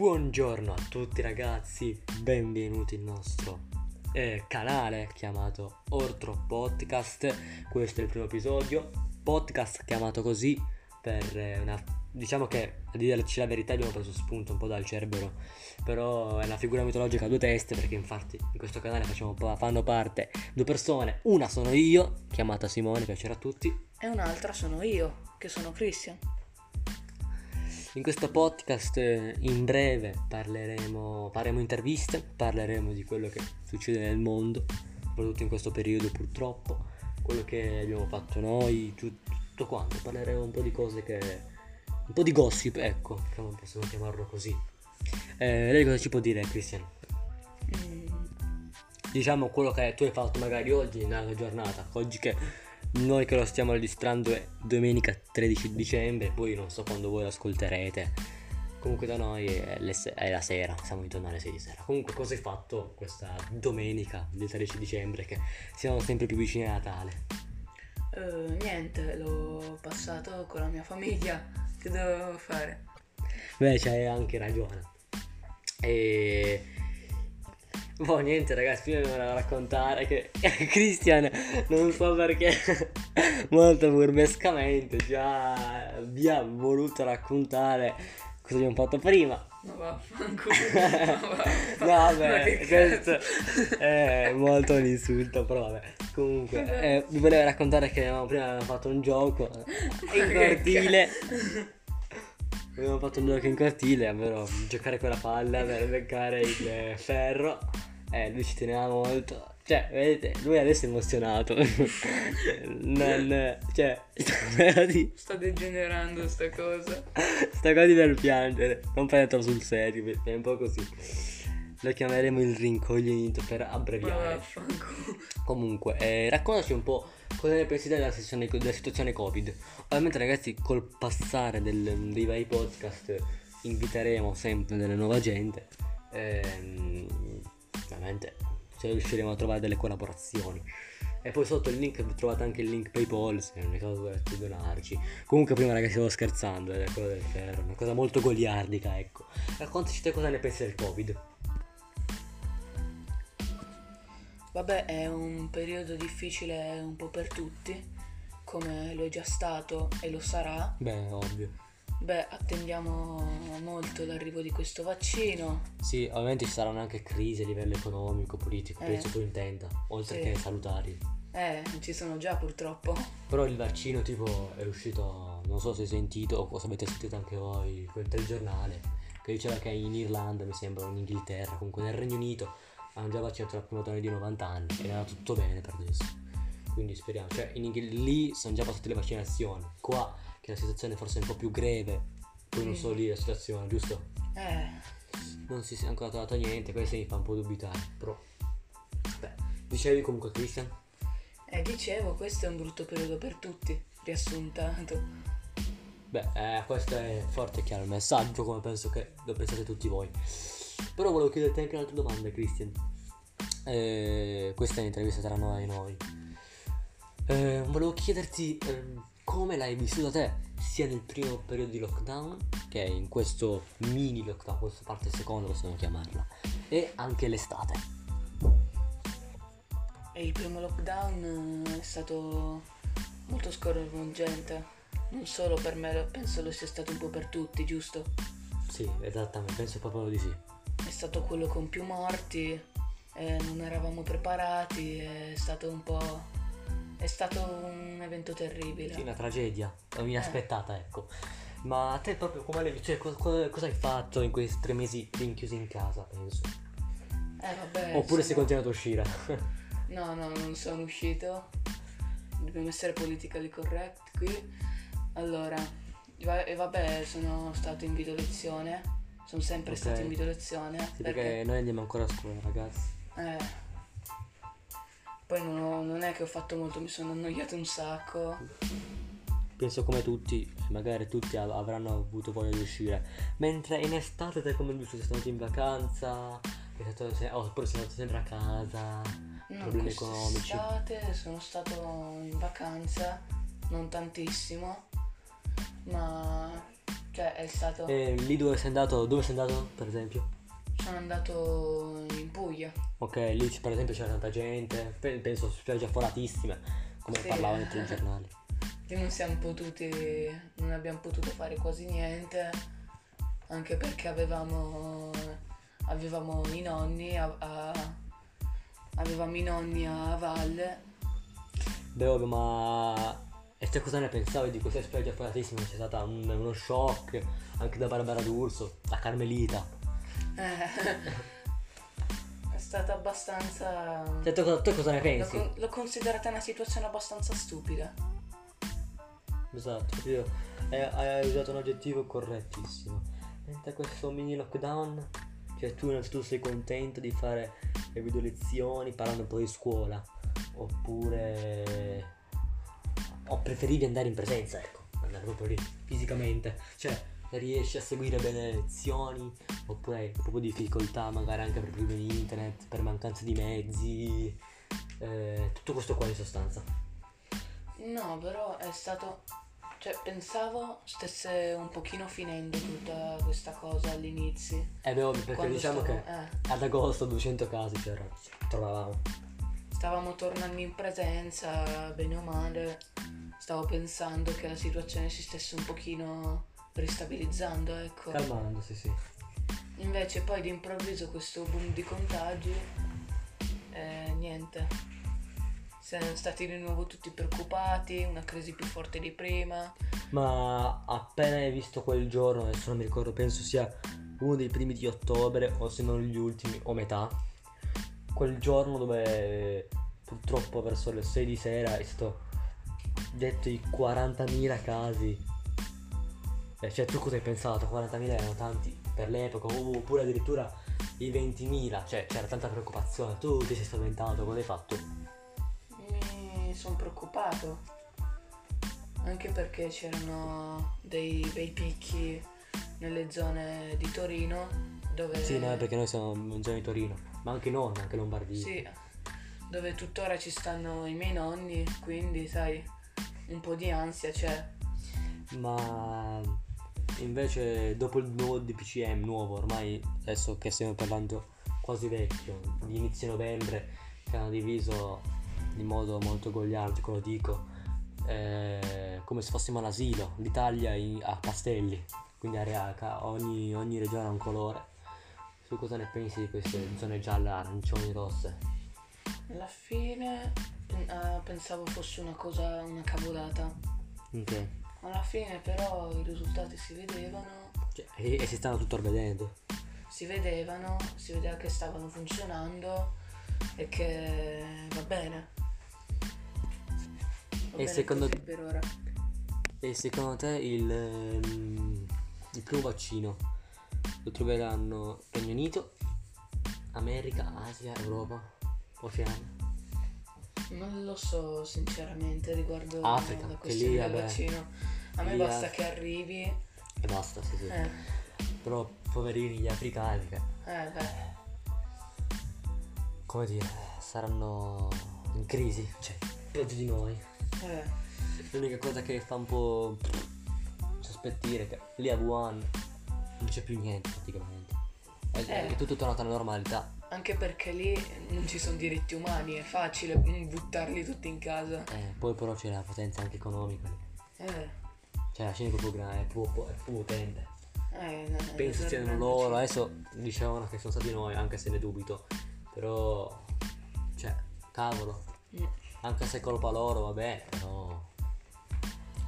Buongiorno a tutti ragazzi, benvenuti nel nostro eh, canale chiamato Ortro Podcast. Questo è il primo episodio, podcast chiamato così per eh, una... diciamo che a dirci la verità abbiamo preso spunto un po' dal Cerbero, però è una figura mitologica a due teste perché infatti in questo canale facciamo, fanno parte due persone, una sono io, chiamata Simone, piacerà a tutti, e un'altra sono io, che sono Christian. In questo podcast in breve parleremo, faremo interviste, parleremo di quello che succede nel mondo, soprattutto in questo periodo purtroppo, quello che abbiamo fatto noi, tutto quanto, parleremo un po' di cose che... un po' di gossip, ecco, possiamo chiamarlo così. Eh, lei cosa ci può dire Cristian? Mm. Diciamo quello che tu hai fatto magari oggi nella giornata, oggi che noi che lo stiamo registrando è domenica 13 dicembre, poi non so quando voi lo ascolterete. Comunque da noi è, se- è la sera, siamo intorno alle 6 di sera. Comunque cosa hai fatto questa domenica del 13 dicembre che siamo sempre più vicini a Natale? Uh, niente, l'ho passato con la mia famiglia. Che dovevo fare? Beh, c'hai anche ragione. E Boh, niente ragazzi, io devo raccontare che Christian, non so perché, molto burbescamente già vi ha voluto raccontare cosa abbiamo fatto prima. Ma vaffanculo. no, vabbè, questo è molto un insulto, però vabbè. Comunque, eh, vi volevo raccontare che prima abbiamo fatto un gioco in cortile. Abbiamo fatto un gioco in cortile, ovvero giocare con la palla per beccare il ferro. Eh, lui ci teneva molto. Cioè, vedete, lui adesso è emozionato. non, cioè, sta degenerando sta cosa. sta cosa per piangere. Non prendetelo sul serio, è un po' così. Lo chiameremo il rincoglionito per abbreviare. Comunque, eh, raccontaci un po' cosa ne pensi della, sessione, della situazione Covid. Ovviamente, ragazzi, col passare del, dei vari podcast inviteremo sempre della nuova gente. Ehm, ovviamente se riusciremo a trovare delle collaborazioni. E poi sotto il link trovate anche il link PayPal se nel caso volete donarci. Comunque prima ragazzi stavo scherzando, è quello del ferro, una cosa molto goliardica, ecco. Raccontaci te cosa ne pensi del Covid. Vabbè, è un periodo difficile un po' per tutti, come lo è già stato e lo sarà. Beh, ovvio. Beh, attendiamo molto l'arrivo di questo vaccino. Sì, ovviamente ci saranno anche crisi a livello economico, politico, eh. penso tu intenda, oltre sì. che salutari. Eh, ci sono già purtroppo. Però il vaccino tipo è uscito, non so se hai sentito o se avete sentito anche voi, quel telegiornale, che diceva che in Irlanda, mi sembra, in Inghilterra, comunque nel Regno Unito, hanno già vaccinato la prima donna di 90 anni ed era tutto bene per adesso. Quindi speriamo, cioè in Inghil- lì sono già passate le vaccinazioni, qua che la situazione forse è un po' più greve. Poi non so lì la situazione, giusto? Eh. Non si è ancora trovato niente, questo mi fa un po' dubitare. Però. Beh, dicevi comunque Christian? Eh, dicevo, questo è un brutto periodo per tutti, riassuntato. Beh, eh, questo è forte e chiaro il messaggio, come penso che lo pensate tutti voi. Però volevo chiederti anche un'altra domanda, Christian. Eh, questa è un'intervista tra noi e noi. Eh, volevo chiederti eh, come l'hai vissuta te, sia nel primo periodo di lockdown, che in questo mini lockdown, questa parte seconda possiamo chiamarla, e anche l'estate. E il primo lockdown è stato molto sconvolgente, non solo per me, penso lo sia stato un po' per tutti, giusto? Sì, esattamente, penso proprio di sì. È stato quello con più morti, non eravamo preparati, è stato un po' È stato un evento terribile. Sì, una tragedia, inaspettata, eh. ecco. Ma a te proprio come l'hai cioè, cosa, cosa, hai fatto in questi tre mesi rinchiusi in casa, penso? Eh vabbè. Oppure sono... sei continuato a uscire? no, no, non sono uscito. Dobbiamo essere politically correct qui. Allora, e vabbè, sono stato in video lezione. Sono sempre okay. stato in video lezione. Sì, perché... perché noi andiamo ancora a scuola, ragazzi. Eh. Poi non, ho, non è che ho fatto molto, mi sono annoiato un sacco. Penso come tutti, magari tutti avranno avuto voglia di uscire. Mentre in estate te come giusto sei stato in vacanza, stato, se, oppure sei stato sempre a casa, no, problemi economici. In estate sono stato in vacanza, non tantissimo, ma Cioè è stato... E lì dove sei andato, dove sei andato per esempio? Sono andato in Puglia. Ok, lì per esempio c'era tanta gente, pe- penso spiagge afforatissime, come Sì. parlavano i telegiornali. Lì non siamo potuti, non abbiamo potuto fare quasi niente, anche perché avevamo, avevamo i nonni a, a- avevamo i nonni a valle. Beh, ma... E te cosa ne pensavi di queste spiagge afforatissime? C'è stato un- uno shock anche da Barbara D'Urso, da Carmelita. Eh, è stata abbastanza... Cioè, cosa- te cosa ne L'ho, pensi? con- l'ho considerata una situazione abbastanza stupida. Esatto, io, hai, hai usato un aggettivo correttissimo. Mentre questo mini lockdown, cioè tu innanzitutto sei contento di fare le video lezioni parlando un po' di scuola, oppure... o preferivi andare in presenza, ecco, andare proprio lì, fisicamente, cioè riesci a seguire bene le lezioni, oppure hai proprio difficoltà magari anche per problemi di internet, per mancanza di mezzi, eh, tutto questo qua in sostanza. No, però è stato... Cioè, pensavo stesse un pochino finendo tutta questa cosa all'inizio. Eh beh, ovvio, perché Quando diciamo stavo- che eh. ad agosto 200 casi c'era, trovavamo. stavamo tornando in presenza, bene o male, stavo pensando che la situazione si stesse un pochino ristabilizzando, ecco. Calmando, sì. Invece poi d'improvviso questo boom di contagi e niente. Siamo stati di nuovo tutti preoccupati, una crisi più forte di prima. Ma appena hai visto quel giorno, adesso non mi ricordo, penso sia uno dei primi di ottobre, o se non gli ultimi, o metà, quel giorno dove purtroppo verso le 6 di sera è stato detto i 40.000 casi. Eh, cioè tu cosa hai pensato? 40.000 erano tanti per l'epoca, oppure addirittura i 20.000, cioè c'era tanta preoccupazione, tu ti sei spaventato, cosa hai fatto? Mi sono preoccupato. Anche perché c'erano dei bei picchi nelle zone di Torino dove... Sì, no, perché noi siamo in zona di Torino, ma anche non, anche Lombardia. Sì, dove tuttora ci stanno i miei nonni, quindi sai, un po' di ansia c'è. Ma invece dopo il nuovo DPCM, nuovo ormai, adesso che stiamo parlando quasi vecchio, di inizio novembre, che hanno diviso in modo molto goliardico, lo dico, eh, come se fossimo all'asilo, l'Italia in- a pastelli, quindi area- ca- ogni, ogni regione ha un colore. Su cosa ne pensi di queste zone gialle, arancioni, rosse? Alla fine ah, pensavo fosse una cosa, una cavolata. Ok. Alla fine però i risultati si vedevano, Cioè, e, e si stanno tutto vedendo. si vedevano, si vedeva che stavano funzionando e che va bene. Va E bene secondo così per ora. E secondo te il, ehm, il primo vaccino lo troveranno Regno Unito, America, Asia, Europa, Oceania? Non lo so sinceramente riguardo Africa, la questione lì, del vabbè, vaccino. A me lì basta Af- che arrivi. E basta, sì sì. Eh, Però poverini gli africani che, eh beh. come dire, saranno in crisi, cioè, peggio di noi. Eh, L'unica cosa che fa un po' sospettire è che lì a Wuhan non c'è più niente praticamente. È, Eh. è tutto tornato alla normalità. Anche perché lì non ci sono diritti umani, è facile buttarli tutti in casa. Eh, poi però c'è la potenza anche economica lì. Eh, Cioè la Cina è proprio grande, è proprio, è proprio potente. eh, no, Penso siano loro, adesso dicevano che sono stati noi, anche se ne dubito. Però, cioè, cavolo, Mm. anche se è colpa loro, vabbè, però...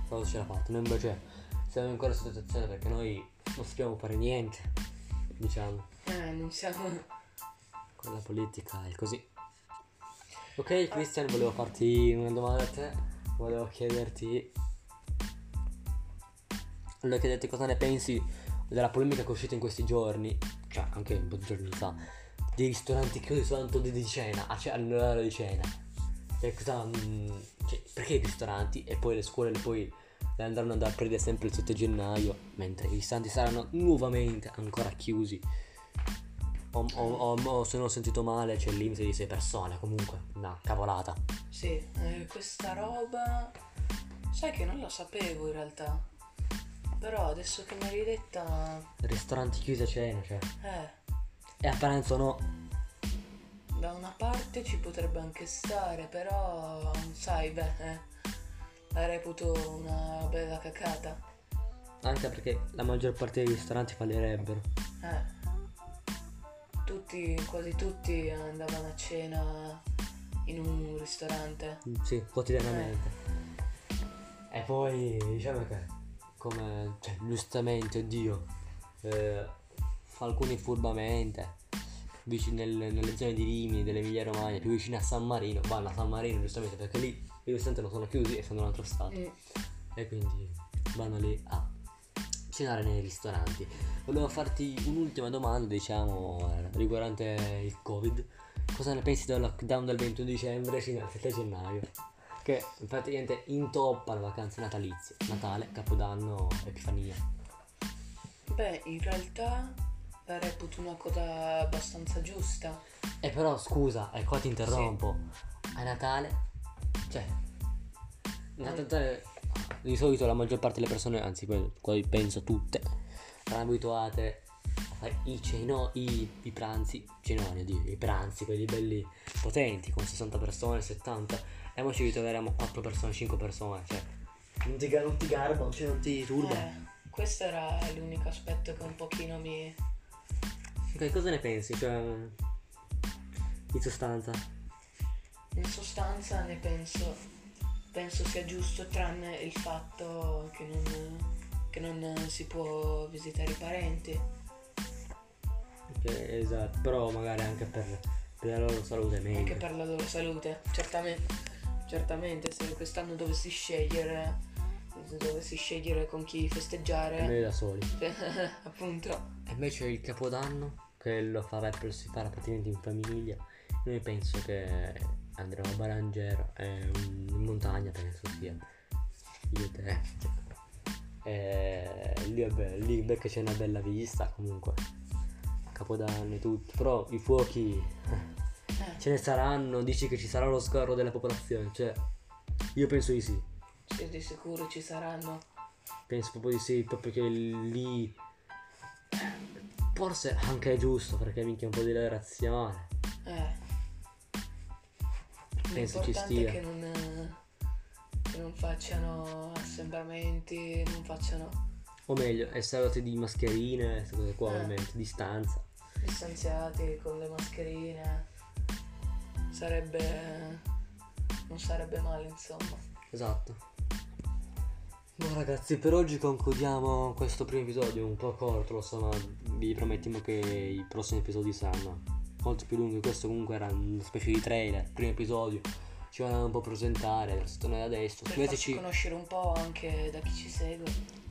Cosa ce l'ha fatto? Noi invece siamo in quella situazione perché noi non sappiamo fare niente, diciamo. Eh, non siamo... Con la politica è così. Ok, Christian, volevo farti una domanda a te. Volevo chiederti. Volevo chiederti cosa ne pensi della polemica che è uscita in questi giorni, cioè anche un po' di giorni fa, dei ristoranti chiusi soltanto di, cena, a ce- all'orario di cena. Cioè, cosa, mm, cioè, perché i ristoranti e poi le scuole le poi le andranno ad aprire sempre il 7 gennaio, mentre i ristoranti saranno nuovamente ancora chiusi. O, o- o- se non ho sentito male c'è il limite di 6 persone, comunque, una cavolata. Sì, eh, questa roba... Sai che non lo sapevo in realtà. Però adesso che mi hai ridetta... Ristoranti chiusi a cena, cioè. Eh, E a pranzo no. da una parte ci potrebbe anche stare, però... Sai, beh, eh, la reputo una bella cacata. Anche perché la maggior parte dei ristoranti fallirebbero. Eh. Tutti, quasi tutti andavano a cena in un ristorante. Mm, Sì, quotidianamente. E poi diciamo che come cioè, giustamente oddio eh, alcuni furbamente vicino nel- nelle zone di Rimini, dell'Emilia Romagna, più vicino a San Marino, vanno a San Marino giustamente perché lì i ristoranti non sono chiusi e sono in un altro stato. Mm. E quindi vanno lì a cenare nei ristoranti. Volevo farti un'ultima domanda, diciamo, eh, riguardante il Covid. Cosa ne pensi del lockdown del 21 dicembre fino al 7 gennaio? Che praticamente intoppa le vacanze natalizie, Natale, Capodanno, Epifania. Beh, in realtà la reputo una cosa abbastanza giusta. E però scusa, e qua ti interrompo. A Natale, cioè, a Natale di solito la maggior parte delle persone, anzi poi poi penso tutte, saranno abituate a fare i ceno, i, i pranzi, cenoni, oddio, i pranzi, quelli belli potenti, con 60 persone, 70, e ora ci ritroveremo 4 persone, 5 persone, cioè, non ti, non ti garba, cioè non ti turba. Eh, questo era l'unico aspetto che un pochino mi... Ok, cosa ne pensi? Cioè, in sostanza. In sostanza ne penso, penso sia giusto tranne il fatto che non, che non si può visitare i parenti. Ok, esatto, però magari anche per, per la loro salute è meglio. Anche per la loro salute, certamente, certamente se quest'anno dovessi scegliere, se dovessi scegliere con chi festeggiare, Noi da soli. appunto, E invece il capodanno, che lo farebbero si farà praticamente in famiglia, noi penso che andremo a Barangero, eh, in montagna penso sia. Io te. E lì è bello, lì perché c'è una bella vista comunque. Capodanno e tutto. Però i fuochi eh, ce ne saranno, dici che ci sarà lo scorro della popolazione, cioè io penso di sì. sì, di sicuro ci saranno. Penso proprio di sì, proprio che lì forse anche è giusto perché minchia un po' di reazione. Eh. Penso ci stia. che non, che non facciano assembramenti, non facciano O meglio, essere doti di mascherine, queste cose qua Eh. ovviamente, distanza. distanziati con le mascherine. Sarebbe... non sarebbe male, insomma. Esatto. No ragazzi, per oggi concludiamo questo primo episodio, un po' corto, lo so, ma vi promettiamo che i prossimi episodi saranno molto più lunghi. Questo comunque era una specie di trailer, primo episodio. Ci vanno un po' a presentare, lo sto noi adesso. Per Scriveteci, conoscere un po' anche da chi ci segue.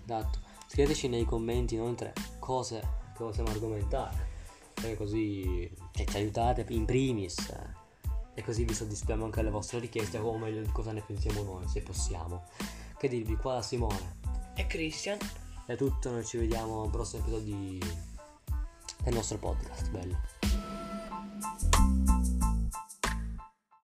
esatto, scriveteci nei commenti inoltre cose che possiamo argomentare. Perché così cioè, ci aiutate in primis. eh, E così vi soddisfiamo anche alle vostre richieste, o meglio di cosa ne pensiamo noi, se possiamo. Che dirvi, qua da Simone. E Christian. È tutto, noi ci vediamo al prossimo episodio di- del nostro podcast, bello.